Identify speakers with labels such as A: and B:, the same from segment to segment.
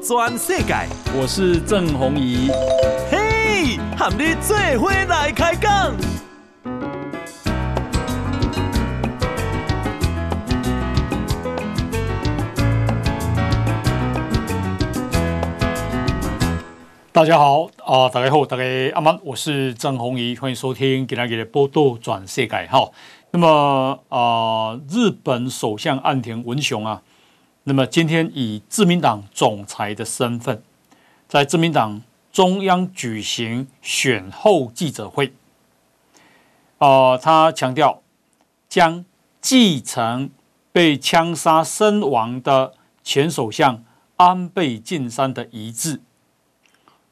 A: 转世界，
B: 我是郑弘仪。
A: 嘿，和你做伙来开讲。
B: 大家好啊、呃，大家好，大家阿曼，我是郑弘仪，欢迎收听今天的报道全世界哈。那么啊、呃，日本首相岸田文雄啊。那么今天以自民党总裁的身份，在自民党中央举行选后记者会。呃，他强调将继承被枪杀身亡的前首相安倍晋三的遗志，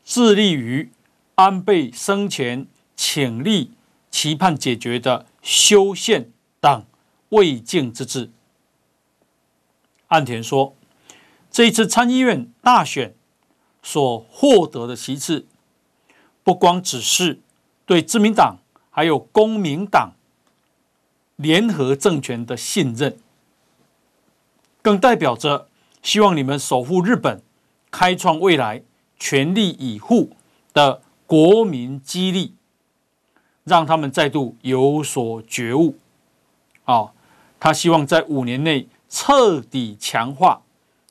B: 致力于安倍生前倾力期盼解决的修宪等未竟之志。岸田说：“这一次参议院大选所获得的席次，不光只是对自民党还有公明党联合政权的信任，更代表着希望你们守护日本、开创未来、全力以赴的国民激励，让他们再度有所觉悟。啊，他希望在五年内。”彻底强化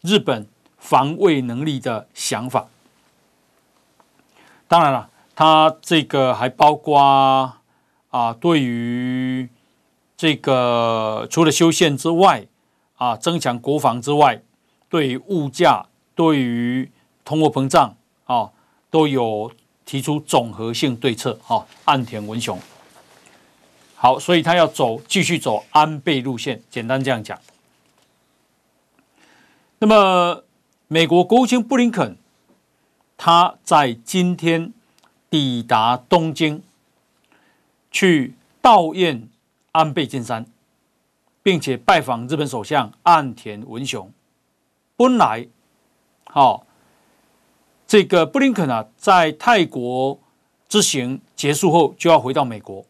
B: 日本防卫能力的想法。当然了，他这个还包括啊，对于这个除了修宪之外啊，增强国防之外，对于物价、对于通货膨胀啊，都有提出综合性对策。哈，岸田文雄。好，所以他要走，继续走安倍路线。简单这样讲。那么，美国国务卿布林肯，他在今天抵达东京，去悼唁安倍晋三，并且拜访日本首相岸田文雄。本来，好，这个布林肯啊，在泰国之行结束后就要回到美国，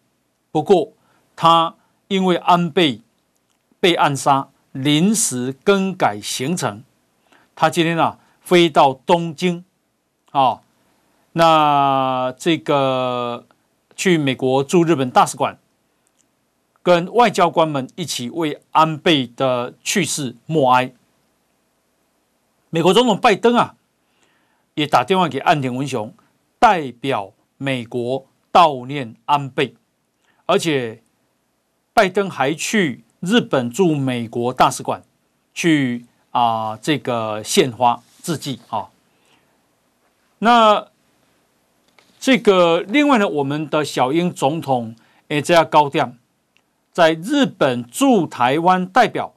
B: 不过他因为安倍被暗杀。临时更改行程，他今天啊飞到东京，啊，那这个去美国驻日本大使馆，跟外交官们一起为安倍的去世默哀。美国总统拜登啊也打电话给岸田文雄，代表美国悼念安倍，而且拜登还去。日本驻美国大使馆去啊、呃，这个献花致祭啊。那这个另外呢，我们的小英总统也这样高调，在日本驻台湾代表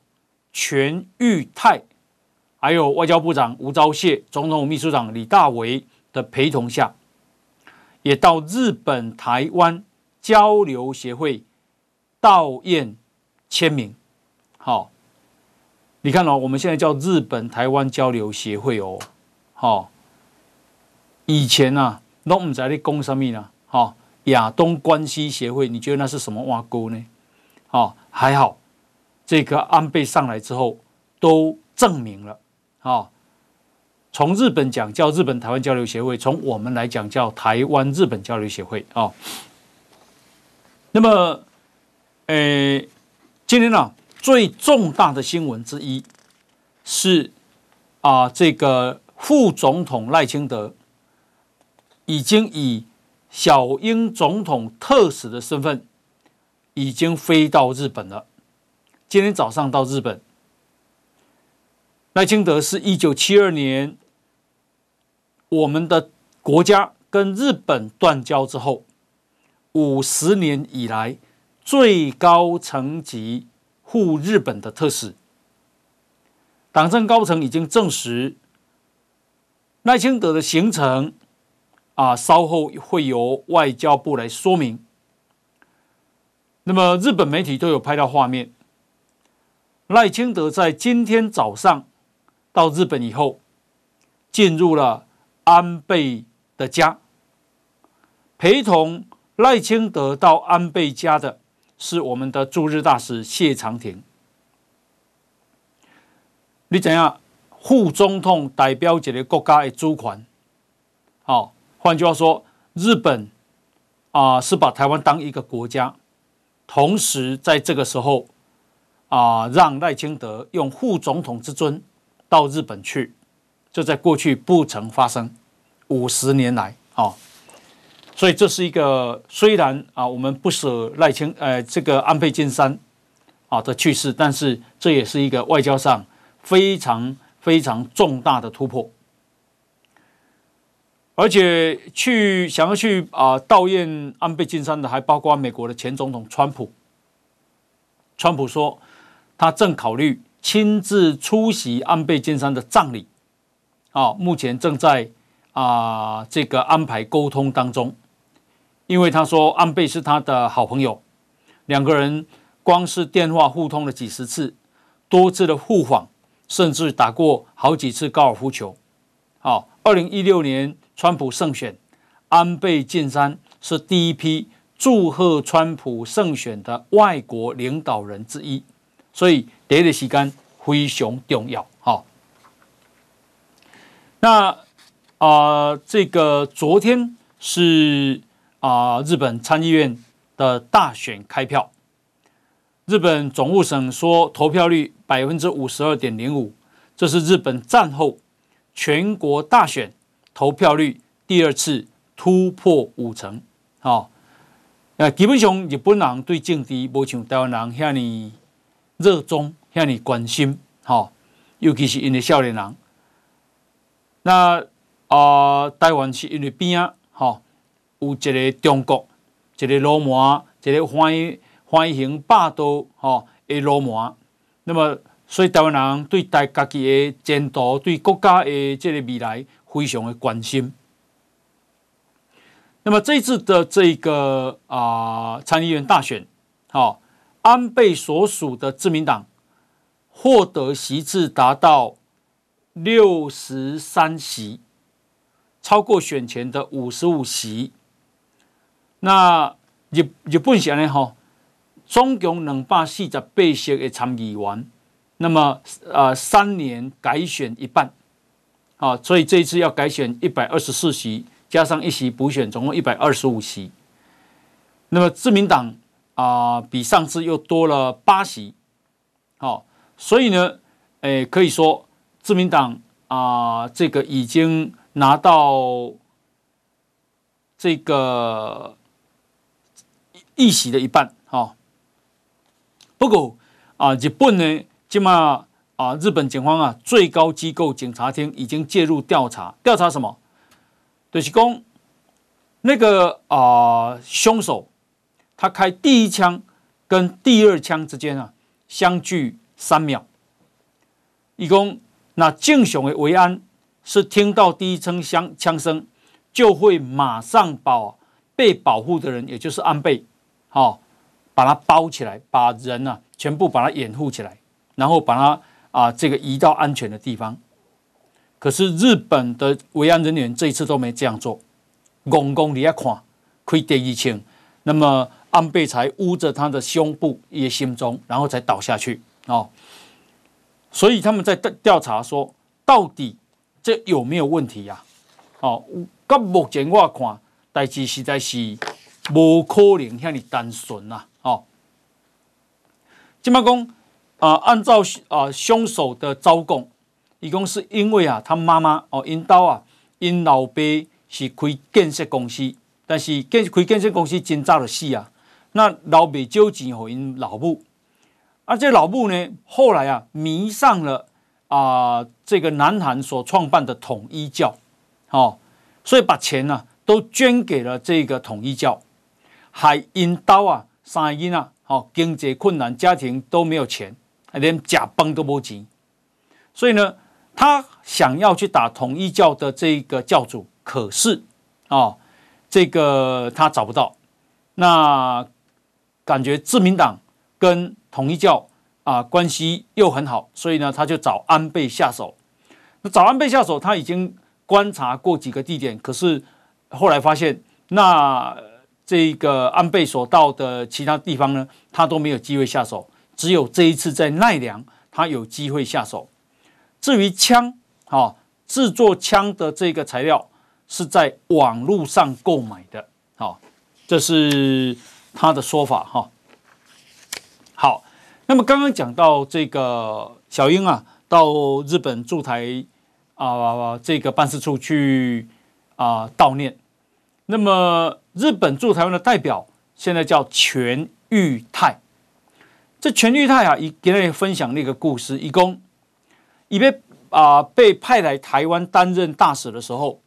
B: 全玉泰，还有外交部长吴钊燮、总统秘书长李大为的陪同下，也到日本台湾交流协会悼唁。签名，好，你看哦，我们现在叫日本台湾交流协会哦，好，以前呢、啊，都不知道在讲什么呢，好，亚东关系协会，你觉得那是什么挖沟呢？好，还好，这个安倍上来之后都证明了，好，从日本讲叫日本台湾交流协会，从我们来讲叫台湾日本交流协会。啊。那么，诶。今天呢、啊，最重大的新闻之一是啊，这个副总统赖清德已经以小英总统特使的身份已经飞到日本了。今天早上到日本，赖清德是一九七二年我们的国家跟日本断交之后五十年以来。最高层级赴日本的特使，党政高层已经证实，赖清德的行程啊，稍后会由外交部来说明。那么日本媒体都有拍到画面，赖清德在今天早上到日本以后，进入了安倍的家，陪同赖清德到安倍家的。是我们的驻日大使谢长廷。你怎样？副总统代表一个国家的主权。好，换句话说，日本啊、是把台湾当一个国家，同时在这个时候啊、让赖清德用副总统之尊到日本去，这在过去不曾发生，五十年来啊。哦所以这是一个虽然啊，我们不舍赖清呃这个安倍晋三啊的去世，但是这也是一个外交上非常非常重大的突破。而且去想要去啊悼念安倍晋三的，还包括美国的前总统川普。川普说，他正考虑亲自出席安倍晋三的葬礼，啊，目前正在啊这个安排沟通当中。因为他说安倍是他的好朋友，两个人光是电话互通了几十次，多次的互访，甚至打过好几次高尔夫球。好，二零一六年川普胜选，安倍晋三是第一批祝贺川普胜选的外国领导人之一，所以这个时间非常重要。好，那啊、呃，这个昨天是。啊！日本参议院的大选开票，日本总务省说投票率百分之五十二点零五，这是日本战后全国大选投票率第二次突破五成。好，那基本上日本人对政治不像台湾人遐尼热衷，遐尼关心。好，尤其是因为少年人。那啊、台湾是因为边啊，好。有一个中国，一个流氓，一个欢迎欢迎霸道吼的流氓。那么，所以台湾人对台家己的前途，对国家的这个未来非常的关心。那么这一次的这个啊参议院大选，好，安倍所属的自民党获得席次达到六十三席，超过选前的五十五席。那日日本是安尼吼，总共两百四十八席的参议员，那么呃三年改选一半，啊，所以这一次要改选一百二十四席，加上一席补选，总共一百二十五席。那么自民党啊、比上次又多了八席，好，所以呢，诶，可以说自民党啊、这个已经拿到这个。议席的一半，哈。不过啊，日本呢，起码啊，日本警方啊，最高机构警察厅已经介入调查，调查什么？就是讲那个啊，凶手他开第一枪跟第二枪之间啊，相距三秒。一共那正常的维安是听到第一声枪枪声，就会马上把被保护的人，也就是安倍。哦，把它包起来，把人呢、啊、全部把它掩护起来，然后把它啊这个移到安全的地方。可是日本的维安人员这一次都没这样做，公公你要看，开第一枪，那么安倍才捂着他的胸部、也心中，然后才倒下去。哦，所以他们在调查说，到底这有没有问题呀、哦，到目前我看，代志实在是。无可能遐尔单纯呐！哦，金马公啊，按照啊凶手的招供，一共是因为啊，他妈妈哦，因兜啊，因老爸是开建设公司，但是建开建设公司真早就死啊。那老爸借钱给因老母，而、啊、这老母呢，后来啊迷上了啊这个南韩所创办的统一教，哦，所以把钱呢、啊、都捐给了这个统一教。还因刀啊，三个囡仔，好经济困难，家庭都没有钱，连假崩都没钱。所以呢，他想要去打统一教的这个教主，可是啊、哦，这个他找不到。那感觉自民党跟统一教啊关系又很好，所以呢，他就找安倍下手。那找安倍下手，他已经观察过几个地点，可是后来发现那。这个安倍所到的其他地方呢，他都没有机会下手，只有这一次在奈良，他有机会下手。至于枪，好，制作枪的这个材料是在网络上购买的，好，这是他的说法哈。好，那么刚刚讲到这个小英啊，到日本驻台啊这个办事处去啊悼念。那么日本驻台湾的代表现在叫全裕泰。这全裕泰啊，以给大家分享那个故事，一共以被啊被派来台湾担任大使的时候，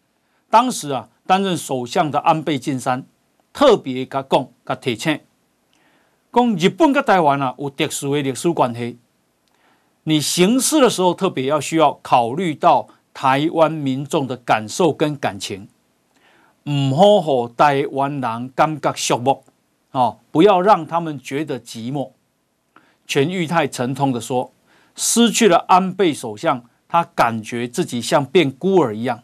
B: 当时啊担任首相的安倍晋三特别甲讲甲提醒，讲日本跟台湾啊有特殊的历史关系，你行事的时候特别要需要考虑到台湾民众的感受跟感情，唔好让台湾人感觉寂寞啊，不要让他们觉得寂寞。全裕泰沉痛的说：“失去了安倍首相，他感觉自己像变孤儿一样。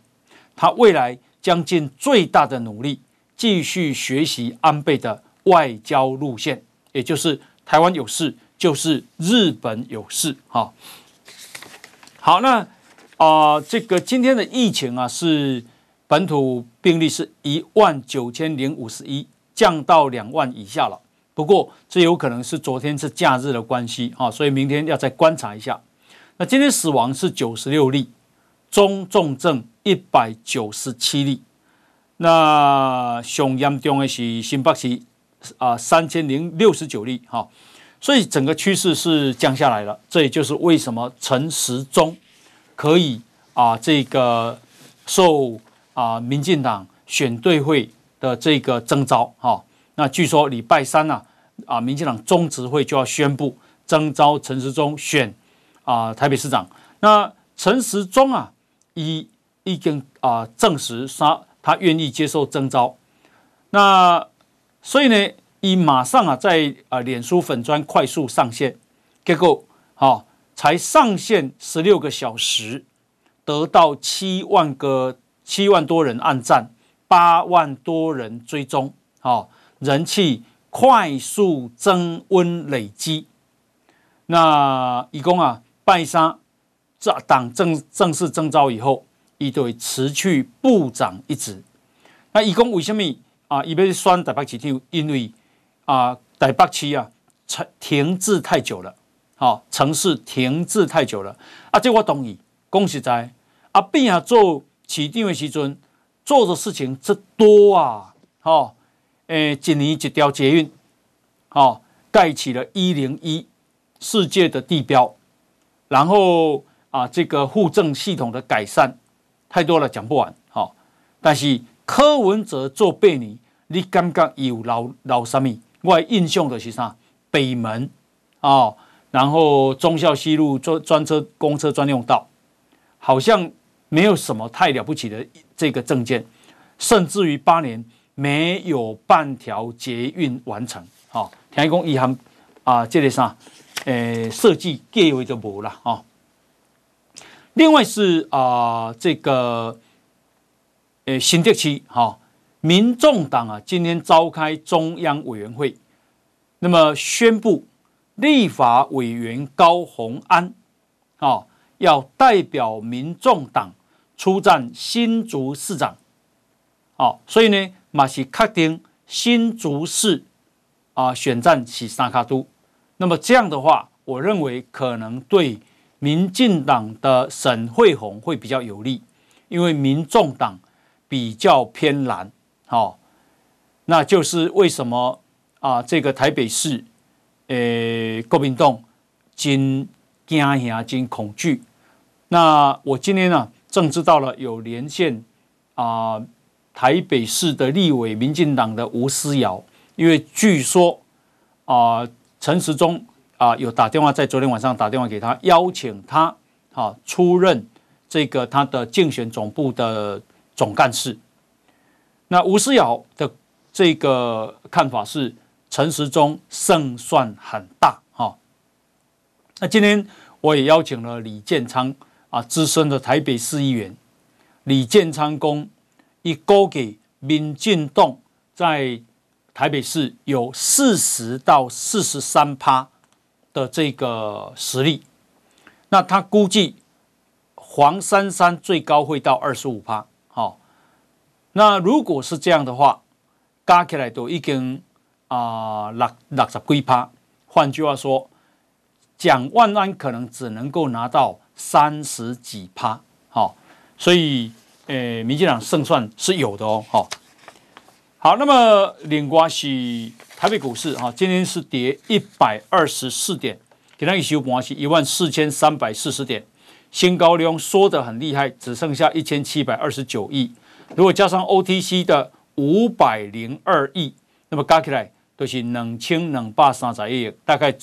B: 他未来将尽最大的努力，继续学习安倍的外交路线，也就是台湾有事就是日本有事。”哈，好，那啊、呃，这个今天的疫情啊，是本土病例是一万九千零五十一，降到两万以下了。不过，这有可能是昨天是假日的关系啊，所以明天要再观察一下。那今天死亡是九十六例，中重症一百九十七例。那上严重的是新北市啊，三千零六十九例哈，所以整个趋势是降下来了。这也就是为什么陈时中可以啊这个受啊民进党选对会的这个征召哈。那据说礼拜三呢，啊，民进党中执会就要宣布征召陈时中选啊台北市长。那陈时中啊，已已经啊证实他他愿意接受征召。那所以呢，已马上啊在啊脸书粉专快速上线，结果好才上线十六个小时，得到七万个七万多人按赞，八万多人追踪，好。人气快速增温累积，那一共啊，拜山这党正正式征召以后，一对辞去部长一职。那一共为什么啊？一边酸台北市长，因为啊，台北市啊，停停滞太久了，好，城市停滞太久了。啊，这我同意，讲实在，啊，变啊做市长的时阵，做的事情这多啊，好。诶，一年一条捷运，哦，盖起了一零一世界的地标，然后啊，这个户政系统的改善太多了，讲不完。好、哦，但是柯文哲做八年，你感觉有老老什么？我印象的是啥？北门哦，然后忠孝西路专专车公车专用道，好像没有什么太了不起的这个政见，甚至于八年。没有半条捷运完成，好，听讲遗憾啊，这个啥，诶，设计计划都无了啊。另外是啊，这个诶，新竹区哈，民众党啊，今天召开中央委员会，那么宣布立法委员高虹安啊，要代表民众党出战新竹市长，好，所以呢。马是确定新竹市啊选战是三卡都，那么这样的话，我认为可能对民进党的沈慧虹会比较有利，因为民众党比较偏蓝，好，那就是为什么啊这个台北市诶国民党真惊吓真恐惧。那我今天呢正知道了有连线啊。台北市的立委，民进党的吴思瑶，因为据说啊、陈时中啊、有打电话，在昨天晚上打电话给他，邀请他啊出任这个他的竞选总部的总干事。那吴思瑶的这个看法是，陈时中胜算很大哈。那今天我也邀请了李建昌啊，资深的台北市议员李建昌公。以勾给民进党在台北市有四十到四十三趴的这个实力，那他估计黄珊珊最高会到二十五趴。好，那如果是这样的话，加起来都已经啊六六十几趴。换句话说，蒋万安可能只能够拿到三十几趴。好，所以呃，民进党胜算是有的哦。好，好，那么另外是台北股市哈，今天是跌一百二十四点。给它一收盘是一万四千三百四十点，新高量缩得很厉害，只剩下一千七百二十九亿。如果加上 OTC 的五百零二亿，那么加起来都是两千两百三十亿，大概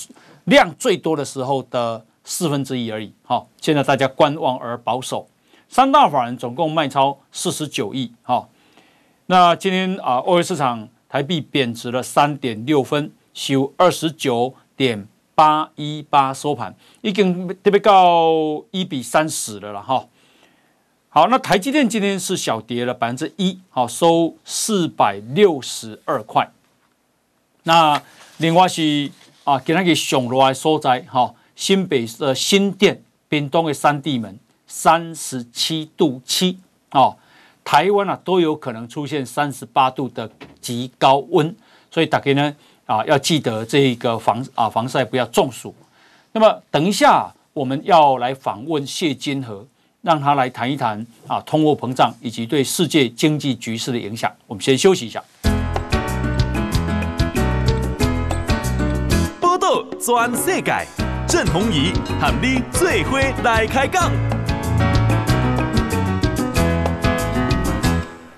B: 量最多的时候的四分之一而已。好，现在大家观望而保守。三大法人总共卖超四十九亿。好，那今天啊，外汇市场台币贬值了三点六分，收二十九点。八一八收盘已经特别高一比三十了了哈。好，那台积电今天是小跌了百分之一，好收四百六十二块。那另外是啊，给那个上落来所在哈，新北的新店、屏东的三地门三十七度七哦，台湾啊都有可能出现三十八度的极高温，所以大家呢。啊，要记得这个防啊防晒，不要中暑。那么等一下我们要来访问谢金河，让他来谈一谈啊通货膨胀以及对世界经济局势的影响。我们先休息一下。
A: 报道全世界，郑弘仪和你最伙来开讲。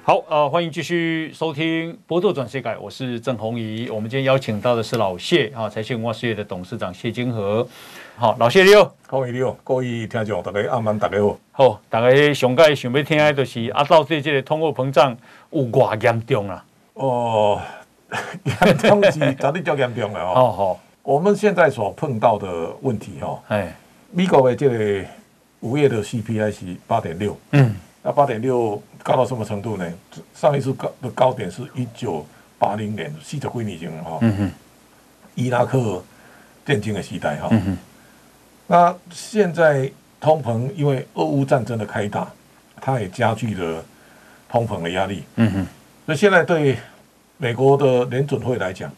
B: 好，呃，欢迎继续收听《波多转世界》，我是郑弘仪。我们今天邀请到的是老谢啊，财信文化事业的董事长谢金河。好，老谢你好，
C: 各位你好，各位听众大家阿曼大家好。
B: 好，大家上届想要听的就是啊，到底这个通货膨胀有多严重啊？
C: 哦，严重是到底叫严重了哦。好，我们现在所碰到的问题哈，哎，美国的这个五月的 CPI 是八点六，嗯。那八点六高到什么程度呢？上一次高的高点是一九八零年四十几年前哈，伊拉克战争的时代哈。那现在通膨因为俄乌战争的开打，它也加剧了通膨的压力。嗯哼。那现在对美国的联准会来讲，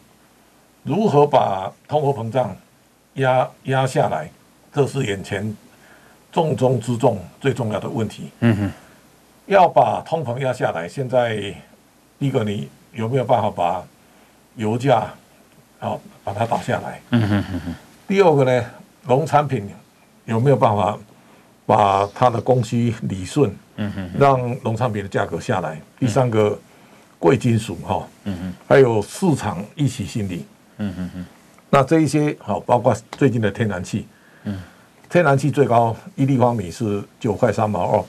C: 如何把通货膨胀压压下来，这是眼前重中之重最重要的问题。嗯哼。要把通膨压下来，现在第一个你有没有办法把油价好把它打下来？第二个呢，农产品有没有办法把它的供需理顺？让农产品的价格下来。第三个，贵金属哈，还有市场预期心理。那这一些好，包括最近的天然气，嗯天然气最高一立方米是九块三毛二。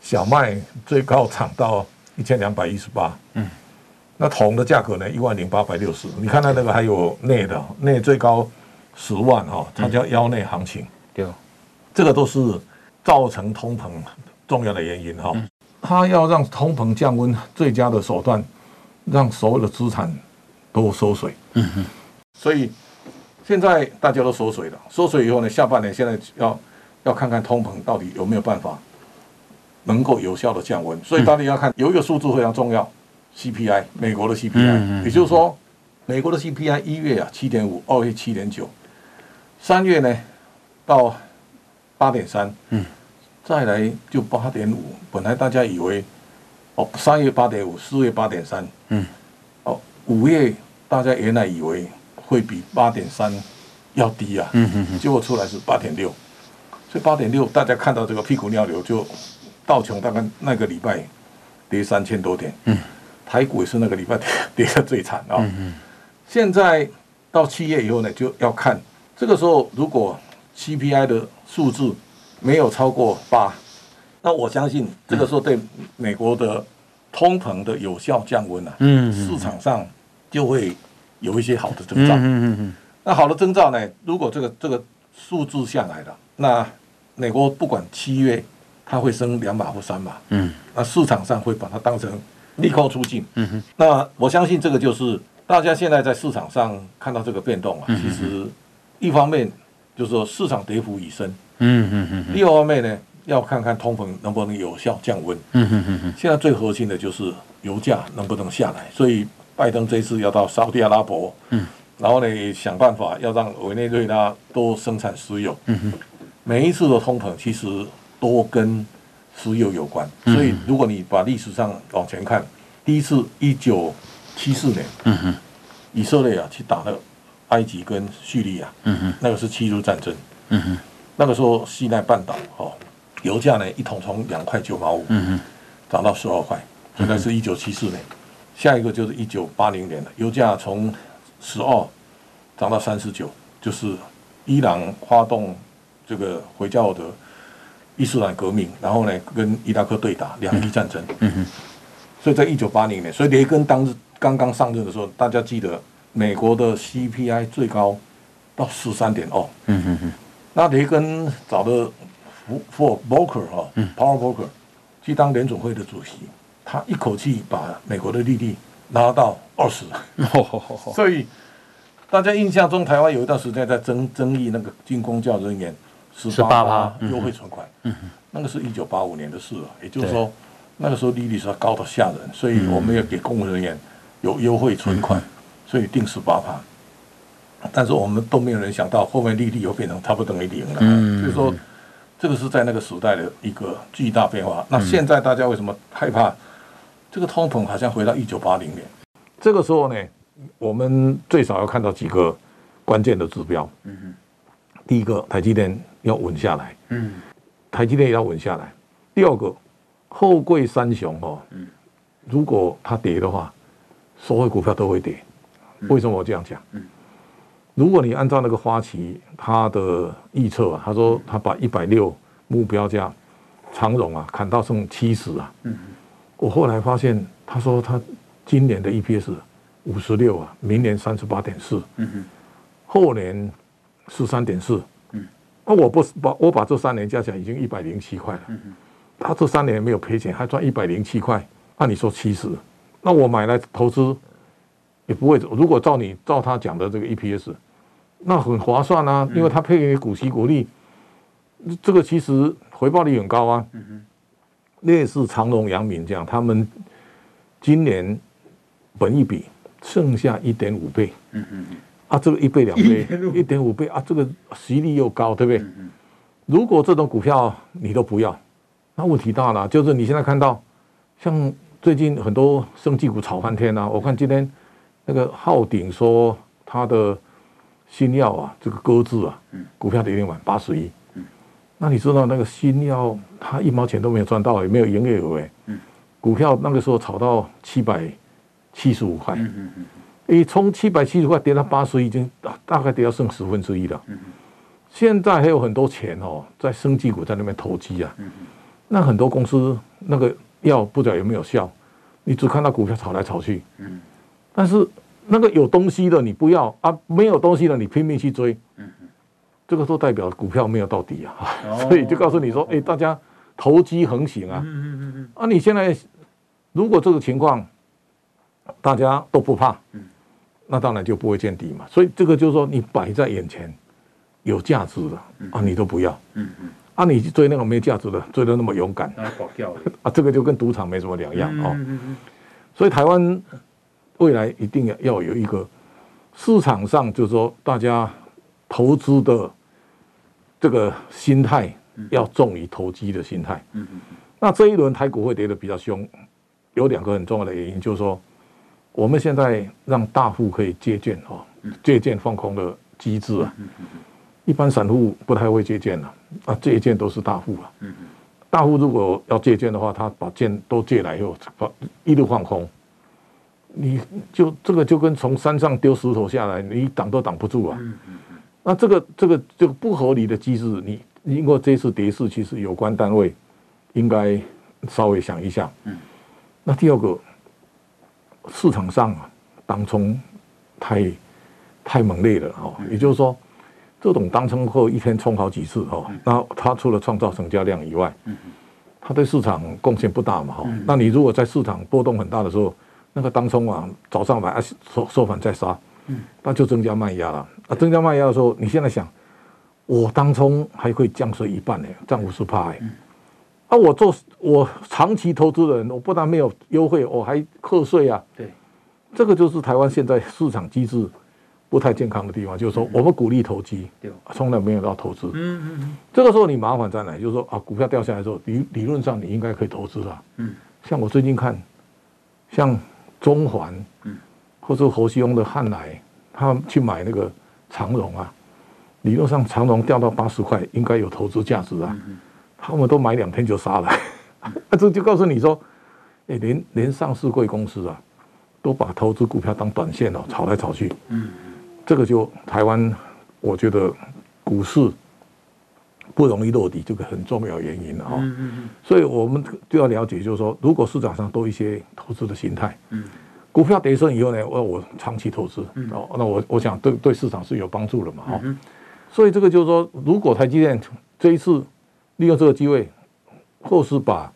C: 小麦最高涨到一千两百一十八，嗯，那铜的价格呢？一万零八百六十。你看它那个还有镍的，镍最高十万哈，它叫腰内行情。对、嗯，这个都是造成通膨重要的原因哈。它要让通膨降温，最佳的手段，让所有的资产都缩水。嗯哼。所以现在大家都缩水了，缩水以后呢，下半年现在要要看看通膨到底有没有办法。能够有效的降温，所以大家要看有一个数字非常重要，CPI，美国的 CPI，也就是说，美国的 CPI 一月啊七点五，二月七点九，三月呢到八点三，嗯，再来就八点五。本来大家以为哦三月八点五，四月八点三，嗯，哦五月大家原来以为会比八点三要低啊，嗯嗯，结果出来是八点六，所以八点六大家看到这个屁股尿流就。道琼大概那个礼拜跌三千多点，嗯，台股也是那个礼拜跌 跌的最惨啊、哦。嗯嗯，现在到七月以后呢，就要看这个时候，如果 CPI 的数字没有超过八，那我相信这个时候对美国的通膨的有效降温啊，嗯，市场上就会有一些好的征兆。嗯嗯嗯，那好的征兆呢，如果这个这个数字下来了，那美国不管七月。它会升两码或三码，嗯，那市场上会把它当成利空出尽，嗯哼，那我相信这个就是大家现在在市场上看到这个变动啊，其实一方面就是说市场跌幅已深，嗯嗯嗯，另一方面呢，要看看通膨能不能有效降温。
B: 嗯哼哼哼。
C: 现在最核心的就是油价能不能下来，所以拜登这次要到沙特阿拉伯，
B: 嗯，
C: 然后呢想办法要让委内瑞拉多生产石油。
B: 嗯哼。
C: 每一次的通膨其实都跟石油有关，所以如果你把历史上往前看，第一次一九七四年，
B: 嗯哼，
C: 以色列啊去打了埃及跟叙利亚，
B: 嗯哼，
C: 那个是七日战争，
B: 嗯哼，
C: 那个时候西奈半岛哦，油价呢一桶从两块九毛五，
B: 嗯哼，涨
C: 到十二块，现在是一九七四年，下一个就是一九八零年了，油价从十二涨到三十九，就是伊朗发动这个回教的伊斯兰革命，然后呢跟伊拉克对打两伊战争，
B: 嗯哼，
C: 所以在一九八零年，所以雷根当时刚刚上任的时候，大家记得美国的 CPI 最高到十三点二，
B: 嗯哼哼，
C: 那雷根找的 Forboker 哈，Powell Volcker 去当联总会的主席，他一口气把美国的利率拉到二十，所以大家印象中台湾有一段时间在争争议那个军公教人员。十八趴优惠存款，那个是一九八五年的事了。也就是说，那个时候利率是高到吓人，所以我们要给公务人员有优惠存款，嗯、所以定十八趴。但是我们都没有人想到，后面利率又变成差不多等于零了。嗯、就是说，这个是在那个时代的一个巨大变化。那现在大家为什么害怕？这个通膨好像回到一九八零年。这个时候呢，我们最少要看到几个关键的指标。嗯第一个，台积电要稳下来。嗯，台积电也要稳下来。第二个，后贵三雄哦，嗯，如果它跌的话，所有股票都会跌。为什么我这样讲？嗯，如果你按照那个花旗他的预测啊，他说他把一百六目标价长荣啊砍到剩七十啊。嗯，我后来发现他说他今年的 EPS 五十六啊，明年三十八点四。嗯哼，后年。十三点四，嗯，那我不把我把这三年加起来已经一百零七块了，嗯哼，他这三年没有赔钱，还赚一百零七块，按你说七十，那我买来投资也不会，如果照你照他讲的这个 EPS，那很划算啊，因为他配给股息股利，这个其实回报率很高啊，嗯哼，类似长隆、阳明这样，他们今年本一比剩下一点五倍，嗯哼。啊，这个一倍两倍，一点五倍啊，这个息率又高，对不对？如果这种股票你都不要，那问题大了。就是你现在看到，像最近很多生技股炒翻天啊，我看今天那个浩鼎说他的新药啊，这个鸽子啊，股票跌停板八十一。那你知道那个新药，他一毛钱都没有赚到，也没有营业额哎。股票那个时候炒到七百七十五块。你从七百七十块跌到八十，已经大概跌到剩十分之一了。现在还有很多钱哦，在生技股在那边投机啊。那很多公司那个药不知道有没有效，你只看到股票炒来炒去。但是那个有东西的你不要啊，没有东西的你拼命去追。这个都代表股票没有到底啊。所以就告诉你说，哎，大家投机横行啊。啊，你现在如果这个情况大家都不怕。那当然就不会见底嘛，所以这个就是说，你摆在眼前有价值的啊，你都不要。嗯嗯。啊，你追那个没价值的，追的那么勇敢，啊，这个就跟赌场没什么两样哦。所以台湾未来一定要要有一个市场上，就是说大家投资的这个心态要重于投机的心态。嗯嗯。那这一轮台股会跌得比较凶，有两个很重要的原因，就是说。我们现在让大户可以借券哦，借券放空的机制啊，一般散户不太会借券了啊，借券都是大户啊。大户如果要借券的话，他把券都借来以后，把一路放空，你就这个就跟从山上丢石头下来，你挡都挡不住啊。那这个这个这个不合理的机制，你经过这次跌势，其实有关单位应该稍微想一下。那第二个。市场上啊，当冲太太猛烈了哦，也就是说，这种当冲后一天冲好几次哦，那它除了创造成交量以外，它对市场贡献不大嘛哈。那你如果在市场波动很大的时候，那个当冲啊，早上买收收盘再杀，那就增加卖压了。啊，增加卖压的时候，你现在想，我当冲还可以降税一半呢，降五十趴哎，啊，我做我长期投资的人，我不但没有优惠，我还课税啊。
B: 对，
C: 这个就是台湾现在市场机制不太健康的地方，就是说我们鼓励投机，从来没有到投资。嗯嗯嗯。这个时候你麻烦在哪？就是说啊，股票掉下来之后，理理论上你应该可以投资了。嗯。像我最近看，像中环，嗯，或者侯希翁的汉来，他去买那个长荣啊，理论上长荣掉到八十块，应该有投资价值啊。嗯他们都买两天就杀了，那 这就告诉你说，哎，连连上市贵公司啊，都把投资股票当短线哦，炒来炒去。嗯，这个就台湾，我觉得股市不容易落地，这个很重要原因啊。嗯嗯，所以我们就要了解，就是说，如果市场上多一些投资的心态，嗯，股票跌升以后呢，我我长期投资，哦，那我我想对对市场是有帮助的嘛。哈，所以这个就是说，如果台积电这一次。利用这个机会，或是把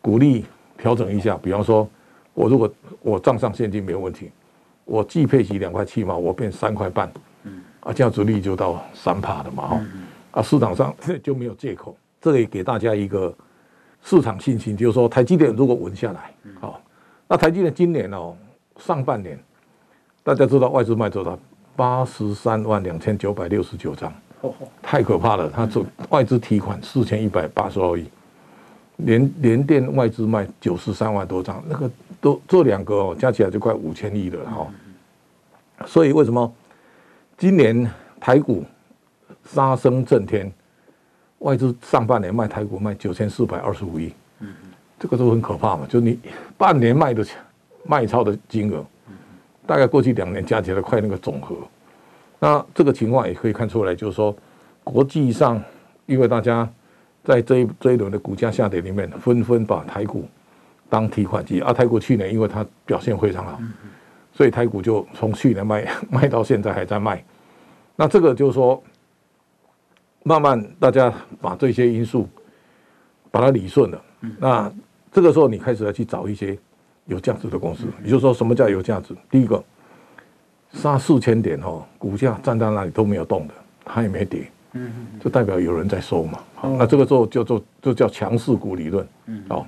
C: 股利调整一下。比方说，我如果我账上现金没有问题，我既配息两块七毛，我变三块半，啊，这样殖利率就到三趴的嘛，哈，啊，市场上就没有借口。这里给大家一个市场信心，就是说，台积电如果稳下来，好，那台积电今年哦，上半年大家知道外资卖多少？八十三万两千九百六十九张。太可怕了！他这外资提款四千一百八十二亿，连连电外资卖九十三万多张，那个都这两个哦，加起来就快五千亿了哈。所以为什么今年台股杀声震天？外资上半年卖台股卖九千四百二十五亿，这个都很可怕嘛。就你半年卖的钱卖超的金额，大概过去两年加起来快那个总和。那这个情况也可以看出来，就是说，国际上因为大家在这一这一轮的股价下跌里面，纷纷把台股当提款机。而台股去年因为它表现非常好，所以台股就从去年卖卖到现在还在卖。那这个就是说，慢慢大家把这些因素把它理顺了。那这个时候你开始要去找一些有价值的公司。也就是说，什么叫有价值？第一个。杀四千点哦，股价站在那里都没有动的，它也没跌，嗯，就代表有人在收嘛。好，那这个时候就做就叫强势股理论，嗯，好。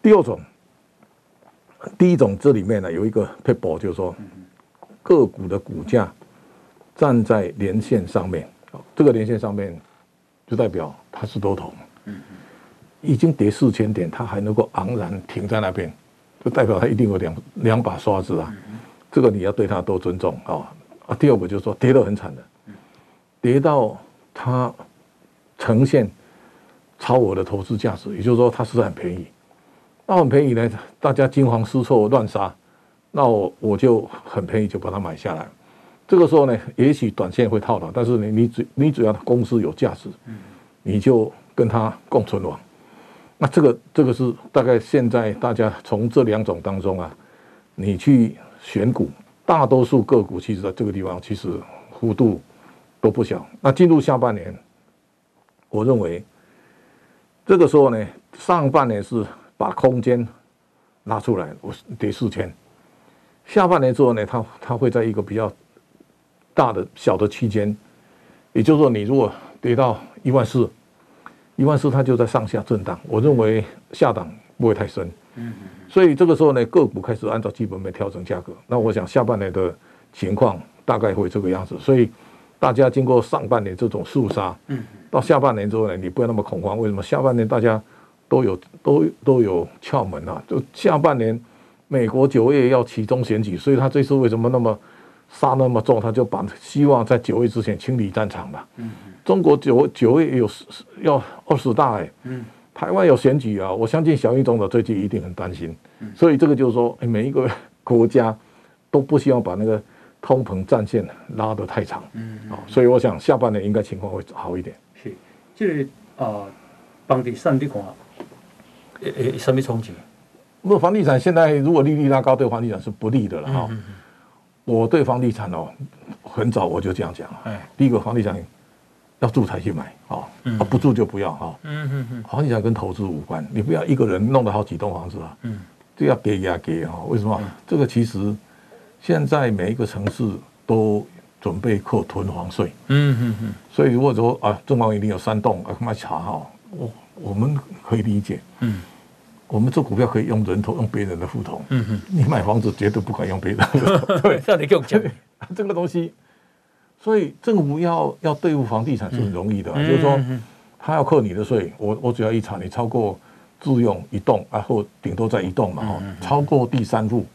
C: 第二种，第一种这里面呢有一个撇步，就是说个股的股价站在连线上面，这个连线上面就代表它是多头，嗯，已经跌四千点，它还能够昂然停在那边，就代表它一定有两两把刷子啊。这个你要对他多尊重啊！啊，第二个就是说跌得很惨的，跌到它呈现超额的投资价值，也就是说它是很便宜。那很便宜呢，大家惊慌失措乱杀，那我我就很便宜就把它买下来。这个时候呢，也许短线会套牢，但是你你只你只要公司有价值，你就跟它共存亡。那这个这个是大概现在大家从这两种当中啊，你去。选股，大多数个股其实在这个地方其实幅度都不小。那进入下半年，我认为这个时候呢，上半年是把空间拉出来，我跌四千。下半年之后呢，它它会在一个比较大的小的区间，也就是说，你如果跌到一万四，一万四它就在上下震荡。我认为下档不会太深。嗯。所以这个时候呢，个股开始按照基本面调整价格。那我想下半年的情况大概会这个样子。所以大家经过上半年这种肃杀，嗯，到下半年之后呢，你不要那么恐慌。为什么？下半年大家都有都都有窍门啊。就下半年美国九月要期中选举，所以他这次为什么那么杀那么重？他就把希望在九月之前清理战场嘛。嗯，中国九九月有要二十大哎。嗯。台湾有选举啊，我相信小英总统最近一定很担心，所以这个就是说，每一个国家都不希望把那个通膨战线拉得太长，嗯，啊，所以我想下半年应该情况会好一点。
B: 是，这个啊，房地产的话，诶诶，什么冲击？
C: 那房地产现在如果利率拉高，对房地产是不利的了哈。我对房地产哦，很早我就这样讲，哎，第一个房地产。要住才去买啊，不住就不要哈。嗯嗯嗯，房地产跟投资无关，你不要一个人弄了好几栋房子啊。嗯，这要给呀给哈。为什么？这个其实现在每一个城市都准备扣囤房税。嗯嗯嗯。所以如果说啊，正方一定有三栋啊，卖茶哈，我我们可以理解，嗯，我们做股票可以用人头，用别人的户头，嗯哼，你买房子绝对不敢用别人的，
B: 对，这样你给我讲，
C: 这个东西，所以政府要要对付房地产是很容易的，嗯、就是说他要扣你的税，我我只要一查你超过自用一栋，然后顶多再一栋嘛，哈、嗯，超过第三户，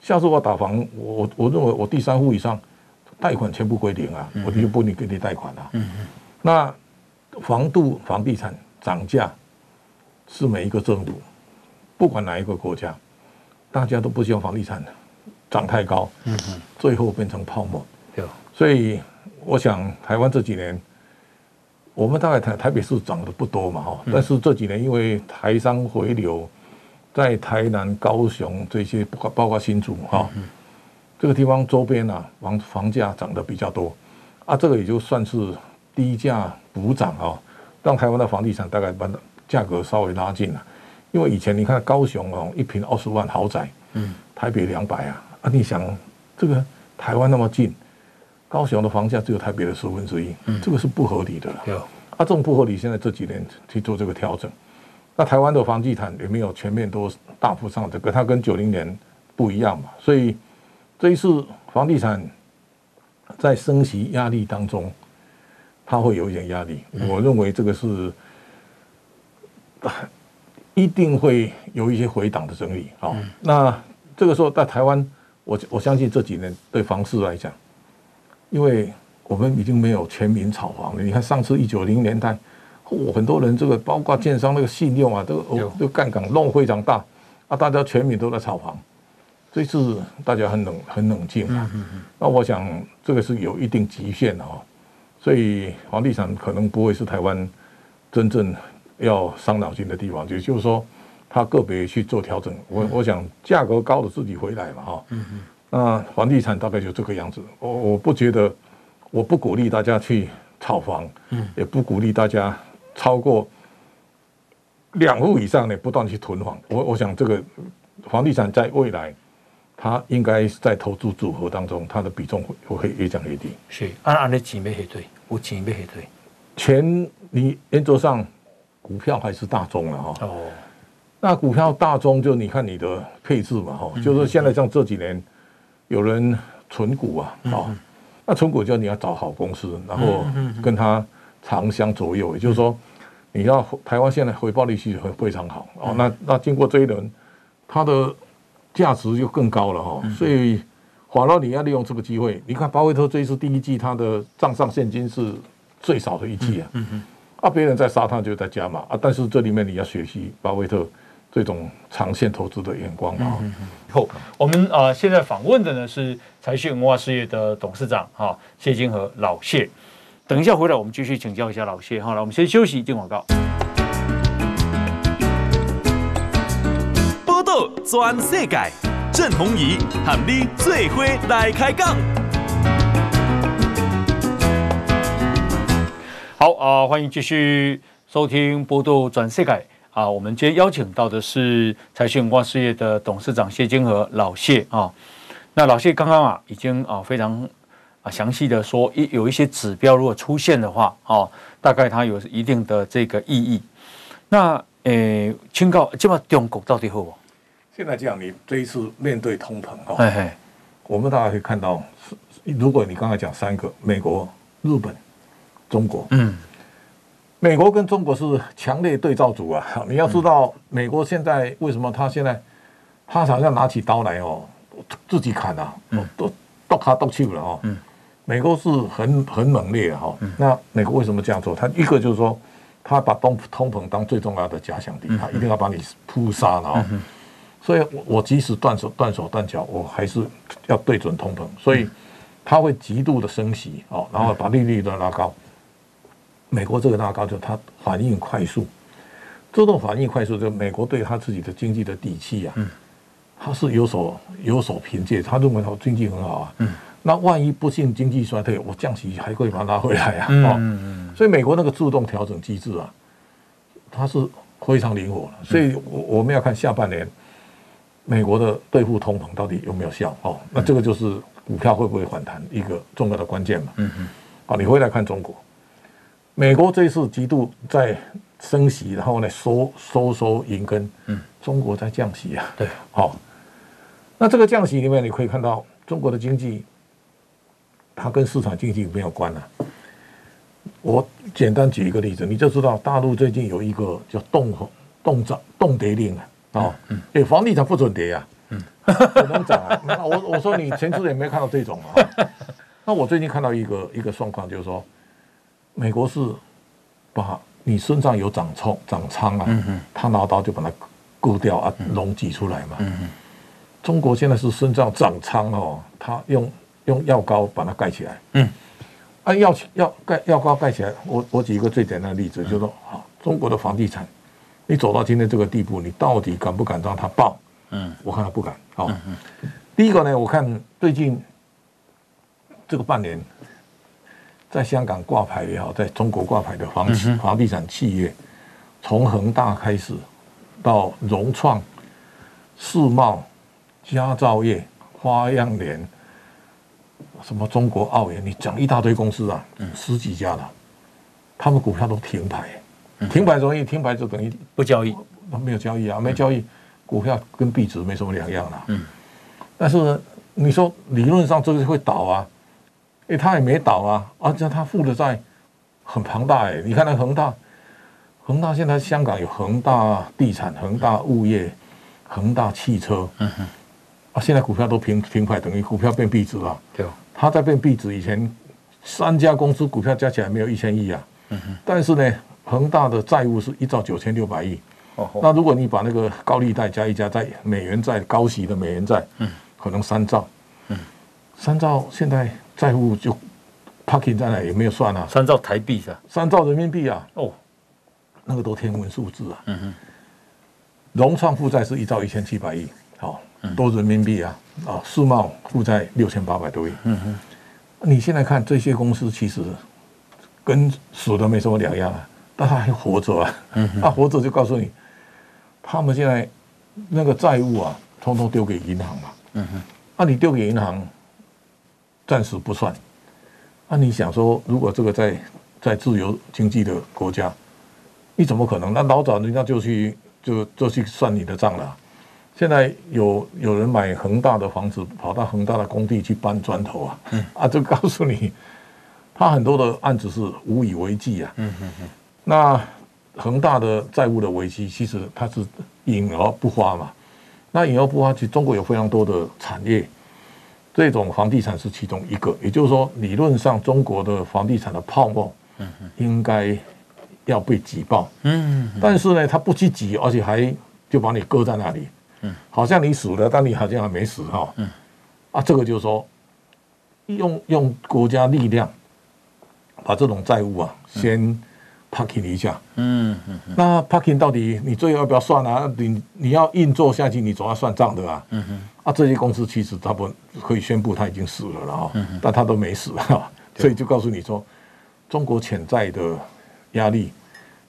C: 下次我打房，我我认为我第三户以上。贷款全部归零啊！我就不能给你贷款了。那房度房地产涨价是每一个政府，不管哪一个国家，大家都不希望房地产涨太高。嗯嗯。最后变成泡沫。对。所以我想，台湾这几年，我们大概台台北市涨的不多嘛哈，但是这几年因为台商回流，在台南、高雄这些，包括包括新竹哈。这个地方周边啊，房房价涨得比较多，啊，这个也就算是低价补涨啊，让台湾的房地产大概把价格稍微拉近了。因为以前你看高雄哦，一平二十万豪宅，嗯，台北两百啊，啊，你想这个台湾那么近，高雄的房价只有台北的十分之一，嗯这个是不合理的。有啊，这种不合理，现在这几年去做这个调整，那台湾的房地产也没有全面都大幅上涨，跟它跟九零年不一样嘛，所以。这一次房地产在升息压力当中，它会有一点压力。我认为这个是一定会有一些回档的整理。好，那这个时候在台湾，我我相信这几年对房市来讲，因为我们已经没有全民炒房了。你看上次一九零年代，我很多人这个包括建商那个信用啊，都都杠杆弄非常大啊，大家全民都在炒房。这次大家很冷很冷静啊，那我想这个是有一定极限的哦，所以房地产可能不会是台湾真正要伤脑筋的地方，也就是说，他个别去做调整。我我想价格高的自己回来嘛哈，嗯嗯那房地产大概就这个样子。我我不觉得，我不鼓励大家去炒房，也不鼓励大家超过两户以上的不断去囤房。我我想这个房地产在未来。它应该在投资组合当中，它的比重会会越降越低。
B: 是，按按的钱没核对，我钱没核对。
C: 钱你原则上股票还是大宗了哈。哦。那股票大宗就你看你的配置嘛哈，嗯、就是现在像这几年有人存股啊，哦、嗯，那存股就你要找好公司，然后跟他长相左右，也就是说你要台湾现在回报率其实很非常好哦。那那经过这一轮，它的。价值就更高了哈，所以华罗你要利用这个机会。你看巴菲特这一次第一季他的账上现金是最少的一季啊，啊，别人在杀他就在加码啊，但是这里面你要学习巴菲特这种长线投资的眼光啊。
B: 后我们啊现在访问的呢是财讯文化事业的董事长哈谢金河老谢，等一下回来我们继续请教一下老谢哈，来我们先休息进广告。
A: 全世界，郑弘仪和你最伙来开讲。
B: 好啊，欢迎继续收听《波度转世界》啊。我们今天邀请到的是财讯文化事业的董事长谢金河老谢啊。那老谢刚刚啊，已经啊非常啊详细的说，一有一些指标如果出现的话，啊，大概它有一定的这个意义。那诶，请告，这么中国到底好？
C: 现在这样，你这一次面对通膨哈，我们大家可以看到，如果你刚才讲三个，美国、日本、中国，嗯，美国跟中国是强烈对照组啊。你要知道，美国现在为什么他现在他好像拿起刀来哦，自己砍啊，都剁卡剁去了哦。美国是很很猛烈哈。那美国为什么这样做？他一个就是说，他把通通膨当最重要的假想敌，他一定要把你扑杀了啊。所以，我我即使断手断手断脚，我还是要对准通膨，所以他会极度的升息哦，然后把利率都拉高。美国这个大高，就它反应快速，这种反应快速，就美国对他自己的经济的底气啊，他是有所有所凭借，他认为他经济很好啊，那万一不幸经济衰退，我降息还可以把它拉回来啊，哦，所以美国那个自动调整机制啊，它是非常灵活的，所以我我们要看下半年。美国的对付通膨到底有没有效？哦，那这个就是股票会不会反弹一个重要的关键嘛。嗯嗯。好，你回来看中国，美国这次极度在升息，然后呢收收收银根，嗯，中国在降息啊，
B: 对，
C: 好，那这个降息里面你可以看到中国的经济，它跟市场经济没有关了、啊。我简单举一个例子，你就知道大陆最近有一个叫动动涨动跌令啊，啊，嗯，哎，房地产不准跌啊，嗯，不能涨啊。那我我说你前次也没看到这种啊。那我最近看到一个一个状况，就是说，美国是把你身上有长疮长疮啊，嗯、他拿刀就把它割掉啊，脓挤出来嘛。中国现在是身上长疮哦，他用用药膏把它盖起来。嗯，啊药药盖药膏盖起来，我我举一个最简单的例子，就是说，好，中国的房地产，你走到今天这个地步，你到底敢不敢让它爆？嗯，我看他不敢。好，嗯、第一个呢，我看最近。这个半年，在香港挂牌也好，在中国挂牌的房企房地产企业，从恒大开始，到融创、世茂、佳兆业、花样年，什么中国奥园，你讲一大堆公司啊，十几家了，他们股票都停牌，停牌容易，停牌就等于
B: 不交易，
C: 没有交易啊，没交易，股票跟壁纸没什么两样了。嗯，但是呢，你说理论上这个会倒啊？哎，他也没倒啊，而且他负的债很庞大哎。你看那恒大，恒大现在香港有恒大地产、恒大物业、恒大汽车，嗯哼，啊，现在股票都平平牌，等于股票变壁纸了。对，他在变壁纸以前，三家公司股票加起来没有一千亿啊。嗯哼，但是呢，恒大的债务是一兆九千六百亿。哦，那如果你把那个高利贷加一加，在美元债高息的美元债，嗯，可能三兆。嗯，三兆现在。债务就 parking 在那也没有算啊，
B: 三兆台币是吧？
C: 三兆人民币啊，
B: 哦，
C: 那个都天文数字啊。嗯哼，融创负债是一兆一千七百亿，好，多人民币啊，啊，世茂负债六千八百多亿。嗯哼，你现在看这些公司，其实跟死的没什么两样啊，但他还活着啊。嗯哼，他活着就告诉你，他们现在那个债务啊，通通丢给银行嘛。嗯哼，那你丢给银行。暂时不算，那你想说，如果这个在在自由经济的国家，你怎么可能？那老早人家就去就就去算你的账了。现在有有人买恒大的房子，跑到恒大的工地去搬砖头啊，啊，就告诉你，他很多的案子是无以为继啊。那恒大的债务的危机，其实它是隐而不发嘛。那隐而不发，其实中国有非常多的产业。这种房地产是其中一个，也就是说，理论上中国的房地产的泡沫，应该要被挤爆，嗯，但是呢，它不去挤，而且还就把你搁在那里，嗯，好像你死了，但你好像还没死哈，嗯，啊，这个就是说，用用国家力量把这种债务啊先 parking 一下，嗯嗯，那 parking 到底你最后要不要算啊？你你要硬做下去，你总要算账的啊，嗯哼。啊，这些公司其实他不可以宣布他已经死了了哈，但他都没死哈，所以就告诉你说，中国潜在的压力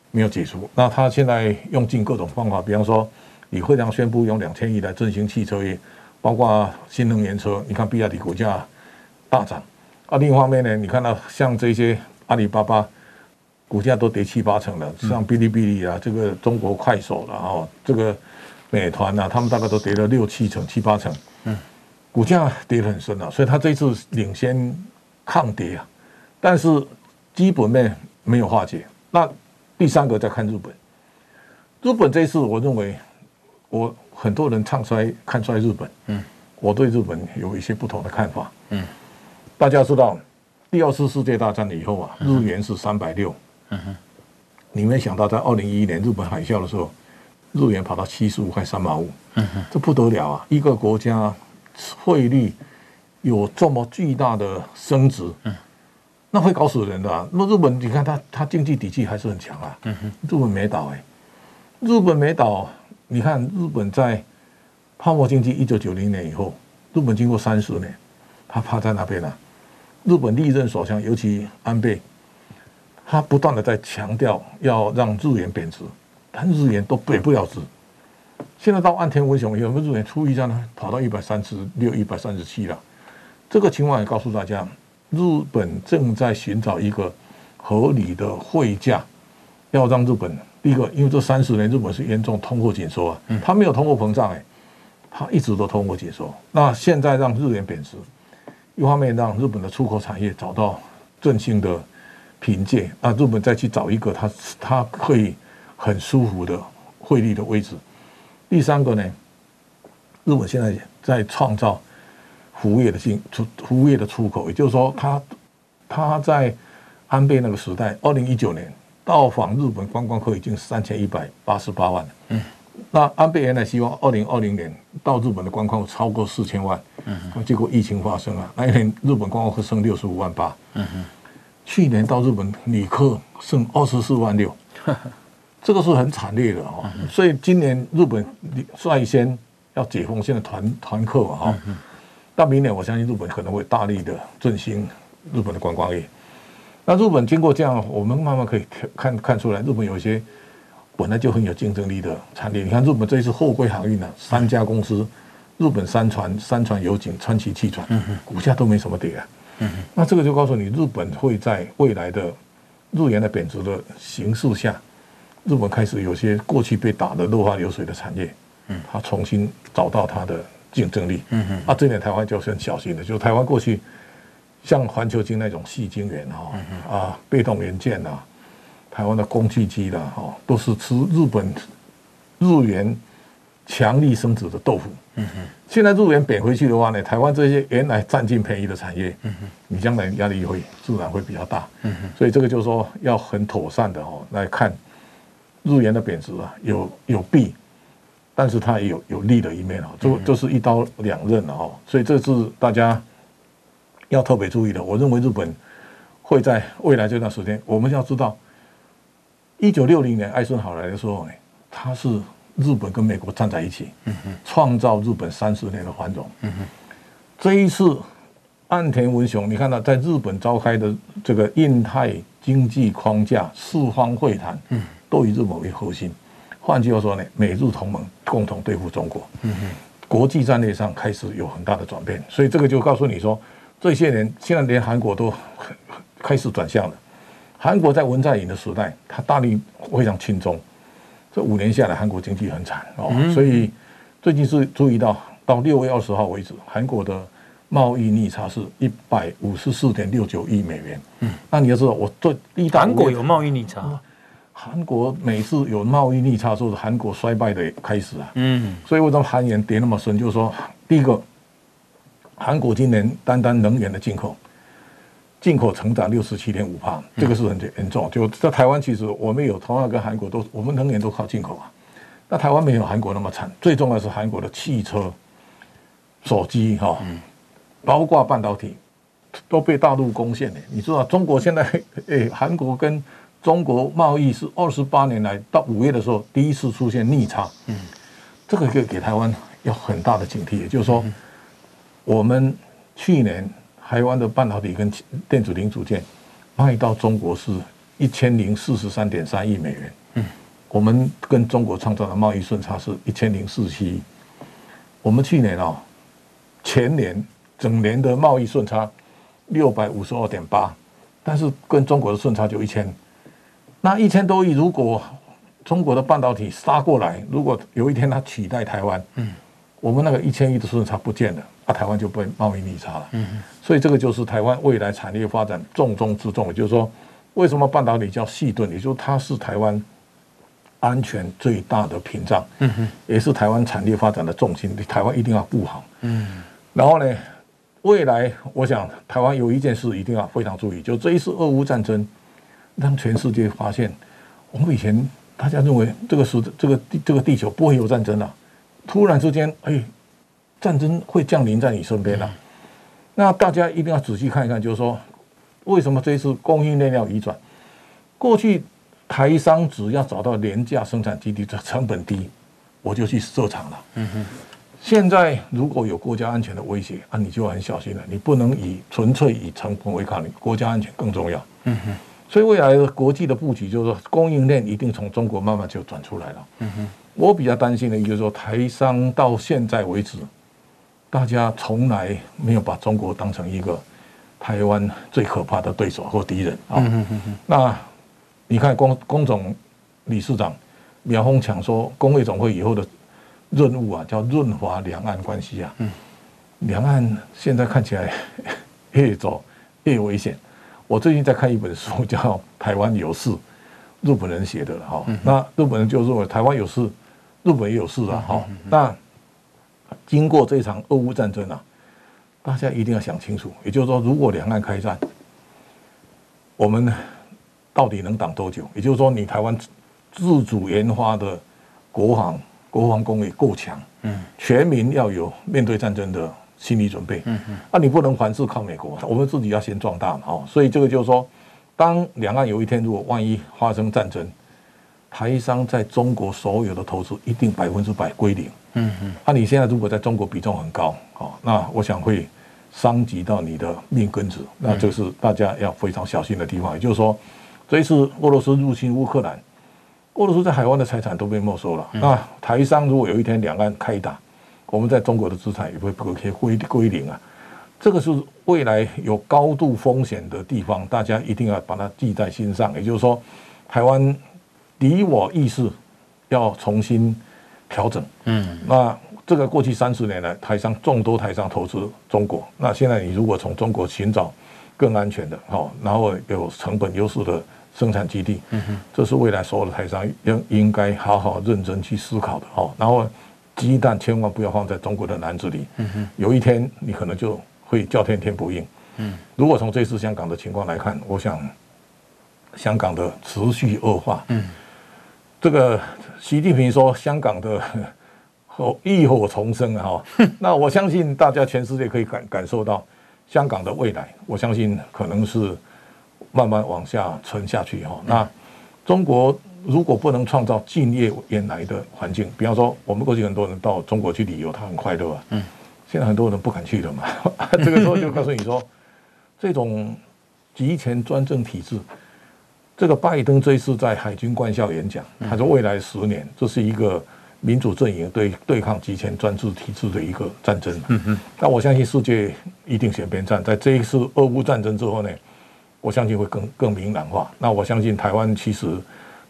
C: 没有解除。那他现在用尽各种方法，比方说李慧良宣布用两千亿来振兴汽车业，包括新能源车，你看比亚迪股价大涨。啊，另一方面呢，你看到像这些阿里巴巴股价都跌七八成了，像哔哩哔哩啊，这个中国快手了啊，这个。美团、啊，他们大概都跌了六七成、七八成，嗯，股价跌得很深啊，所以他这次领先抗跌啊，但是基本面没有化解。那第三个再看日本，日本这一次我认为，我很多人唱衰、看衰日本，嗯，我对日本有一些不同的看法，嗯，大家知道第二次世界大战以后啊，日元是三百六，嗯哼，你没想到在二零一一年日本海啸的时候。日元跑到七十五块三毛五，嗯哼这不得了啊！一个国家汇率有这么巨大的升值，嗯那会搞死人的啊。那日本，你看它它经济底气还是很强啊。嗯哼日本没倒哎，日本没倒。你看日本在泡沫经济一九九零年以后，日本经过三十年，它趴在那边了。日本历任首相，尤其安倍，他不断的在强调要让日元贬值。但日元都贬不了值，现在到岸田文雄有没有，日元出一战呢，跑到一百三十六、一百三十七了。这个情况也告诉大家，日本正在寻找一个合理的汇价，要让日本第一个，因为这三十年日本是严重通货紧缩啊，它没有通货膨胀哎，它一直都通货紧缩。那现在让日元贬值，一方面让日本的出口产业找到振兴的凭借，那日本再去找一个它它可以很舒服的汇率的位置。第三个呢，日本现在在创造服务业的进出服务业的出口，也就是说，它它在安倍那个时代，二零一九年。到访日本观光客已经三千一百八十八万了。嗯，那安倍原来希望二零二零年到日本的观光超过四千万。嗯，结果疫情发生了，那一年日本观光客剩六十五万八。嗯哼，去年到日本旅客剩二十四万六，这个是很惨烈的哦。所以今年日本率先要解封，现在团团客嘛哈。到明年我相信日本可能会大力的振兴日本的观光业。那日本经过这样，我们慢慢可以看看出来，日本有一些本来就很有竞争力的产业。你看日本这一次货柜航运呢，三家公司，日本三船、三船油井、川崎汽船，股价都没什么跌啊。那这个就告诉你，日本会在未来的日元的贬值的形势下，日本开始有些过去被打得落花流水的产业，嗯它重新找到它的竞争力。啊，这点台湾就很小心的，就是台湾过去。像环球金那种细晶圆哈啊，被动元件呐，台湾的工具机啦哈，都是吃日本日元强力升值的豆腐。嗯哼，现在日元贬回去的话呢，台湾这些原来占尽便宜的产业，嗯，你将来压力会自然会比较大。嗯，所以这个就是说要很妥善的哦来看日元的贬值啊，有有弊，但是它也有有利的一面啊，就就是一刀两刃的哦，所以这是大家。要特别注意的，我认为日本会在未来这段时间，我们要知道，一九六零年艾森豪来的时候，他是日本跟美国站在一起，创造日本三十年的繁荣。这一次岸田文雄，你看到在日本召开的这个印太经济框架四方会谈，都以日本为核心。换句话说呢，美日同盟共同对付中国。国际战略上开始有很大的转变，所以这个就告诉你说。这些年，现在连韩国都开始转向了。韩国在文在寅的时代，他大力非常亲中。这五年下来，韩国经济很惨哦。所以最近是注意到，到六月二十号为止，韩国的贸易逆差是一百五十四点六九亿美元。嗯，那你要知道，我最一
B: 韩国有贸易逆差，
C: 韩国每次有贸易逆差，就是韩国衰败的开始啊。嗯，所以为什么韩元跌那么深？就是说，第一个。韩国今年单单能源的进口，进口成长六十七点五帕，这个是很严重。就在台湾，其实我们有同样跟韩国都，我们能源都靠进口啊。那台湾没有韩国那么惨。最重要是韩国的汽车、手机哈，包括半导体都被大陆攻陷了。你知道中国现在 诶，韩国跟中国贸易是二十八年来到五月的时候第一次出现逆差。嗯，这个可以给台湾有很大的警惕，也就是说。我们去年台湾的半导体跟电子零组件卖到中国是一千零四十三点三亿美元。嗯，我们跟中国创造的贸易顺差是一千零四十七亿。我们去年啊，前年整年的贸易顺差六百五十二点八，但是跟中国的顺差就一千。那一千多亿，如果中国的半导体杀过来，如果有一天它取代台湾，嗯，我们那个一千亿的顺差不见了。啊，台湾就被贸易逆差了。嗯，所以这个就是台湾未来产业发展重中之重。也就是说，为什么半导体叫细盾？也就是它是台湾安全最大的屏障。嗯，也是台湾产业发展的重心。台湾一定要顾好。嗯，然后呢，未来我想台湾有一件事一定要非常注意，就这一次俄乌战争，让全世界发现，我们以前大家认为这个是这个地这个地球不会有战争了，突然之间，哎。战争会降临在你身边了，那大家一定要仔细看一看，就是说，为什么这一次供应链要移转？过去台商只要找到廉价生产基地，这成本低，我就去设厂了。嗯哼。现在如果有国家安全的威胁，啊，你就很小心了，你不能以纯粹以成本为考虑，国家安全更重要。嗯哼。所以未来的国际的布局，就是说供应链一定从中国慢慢就转出来了。嗯哼。我比较担心的，就是说台商到现在为止。大家从来没有把中国当成一个台湾最可怕的对手或敌人啊。那你看，工工总理事长苗宏强说，工会总会以后的任务啊，叫润滑两岸关系啊。嗯，两岸现在看起来 越走 越危险。我最近在看一本书，叫《台湾有事》，日本人写的哈。那日本人就认为台湾有事，日本也有事啊哈。那经过这场俄乌战争啊，大家一定要想清楚。也就是说，如果两岸开战，我们到底能挡多久？也就是说，你台湾自主研发的国防国防工业够强，嗯，全民要有面对战争的。心理准备，嗯嗯，啊，你不能凡事靠美国，我们自己要先壮大嘛，哦，所以这个就是说，当两岸有一天如果万一发生战争，台商在中国所有的投资一定百分之百归零，嗯嗯，啊，你现在如果在中国比重很高，哦，那我想会伤及到你的命根子，那就是大家要非常小心的地方。也就是说，这一次俄罗斯入侵乌克兰，俄罗斯在海湾的财产都被没收了，那台商如果有一天两岸开打，我们在中国的资产也会可以归归零啊，这个是未来有高度风险的地方，大家一定要把它记在心上。也就是说，台湾敌我意识要重新调整。嗯，那这个过去三十年来，台商众多台商投资中国，那现在你如果从中国寻找更安全的，好，然后有成本优势的生产基地，嗯哼，这是未来所有的台商应应该好好认真去思考的。好，然后。鸡蛋千万不要放在中国的篮子里。嗯哼，有一天你可能就会叫天天不应。嗯，如果从这次香港的情况来看，我想香港的持续恶化。嗯，这个习近平说香港的火浴火重生啊！哈，那我相信大家全世界可以感感受到香港的未来。我相信可能是慢慢往下沉下去哈。那中国。如果不能创造敬业原来的环境，比方说，我们过去很多人到中国去旅游，他很快乐啊。嗯。现在很多人不敢去了嘛。这个时候就告诉你说，这种集权专政体制，这个拜登这一次在海军官校演讲，他说未来十年这是一个民主阵营对对抗集权专制体制的一个战争。嗯嗯。那我相信世界一定选边站，在这一次俄乌战争之后呢，我相信会更更明朗化。那我相信台湾其实。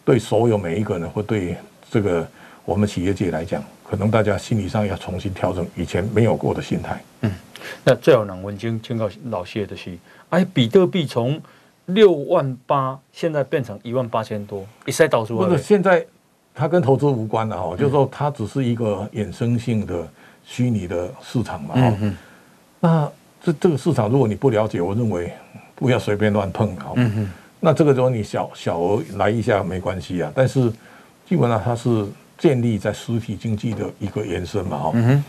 C: 对所有每一个人，或对这个我们企业界来讲，可能大家心理上要重新调整以前没有过的心态。
B: 嗯，那最后能问清警告老谢的是，哎，比特币从六万八现在变成一万八千多，一塞倒出来。
C: 不是，现在它跟投资无关了哈，嗯、就是说它只是一个衍生性的虚拟的市场嘛。嗯嗯。那这这个市场，如果你不了解，我认为不要随便乱碰啊。嗯嗯。那这个时候你小小额来一下没关系啊，但是基本上它是建立在实体经济的一个延伸嘛，哈。嗯哼。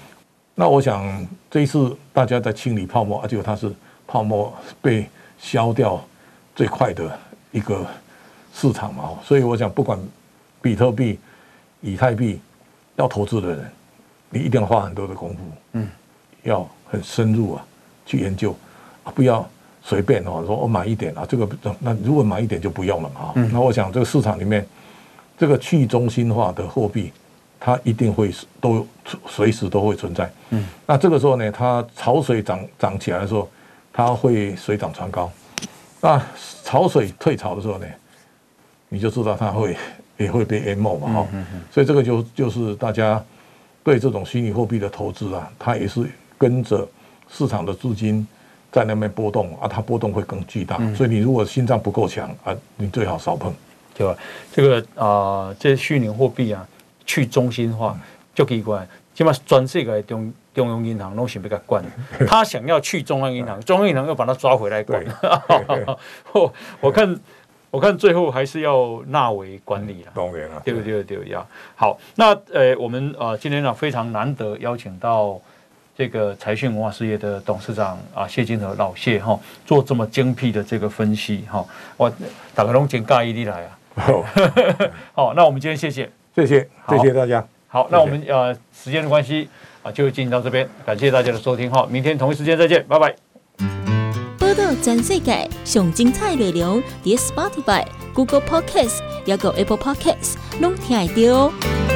C: 那我想这一次大家在清理泡沫，而且它是泡沫被消掉最快的一个市场嘛，所以我想不管比特币、以太币要投资的人，你一定要花很多的功夫，嗯，要很深入啊去研究，不要。随便哦，说我买一点啊，这个那如果买一点就不用了嘛。嗯、那我想这个市场里面，这个去中心化的货币，它一定会都随时都会存在。嗯，那这个时候呢，它潮水涨涨起来的时候，它会水涨船高。那潮水退潮的时候呢，你就知道它会也会被淹没嘛。哈、嗯，所以这个就就是大家对这种虚拟货币的投资啊，它也是跟着市场的资金。在那边波动啊，它波动会更巨大，嗯、所以你如果心脏不够强啊，你最好少碰，
B: 对吧？这个啊、呃，这虚拟货币啊，去中心化就奇怪，起码全世界中中央银行拢想被它管，他想要去中央银行，中央银行又把他抓回来管。我我看我看最后还是要纳为管理了，
C: 当然了，
B: 对不对？对呀？好，那呃，我们啊、呃，今天呢非常难得邀请到。这个财讯文化事业的董事长啊，谢金河老谢哈，做这么精辟的这个分析哈，我打个龙井盖伊利来啊，好，那我们今天谢谢，
C: 谢谢，谢谢大家。
B: 好，那我们呃时间的关系啊，就进行到这边，感谢大家的收听哈，明天同一时间再见，拜拜。报道全世界上精彩内容，点 Spotify、Google Podcasts，还有 Apple Podcasts，拢听得到。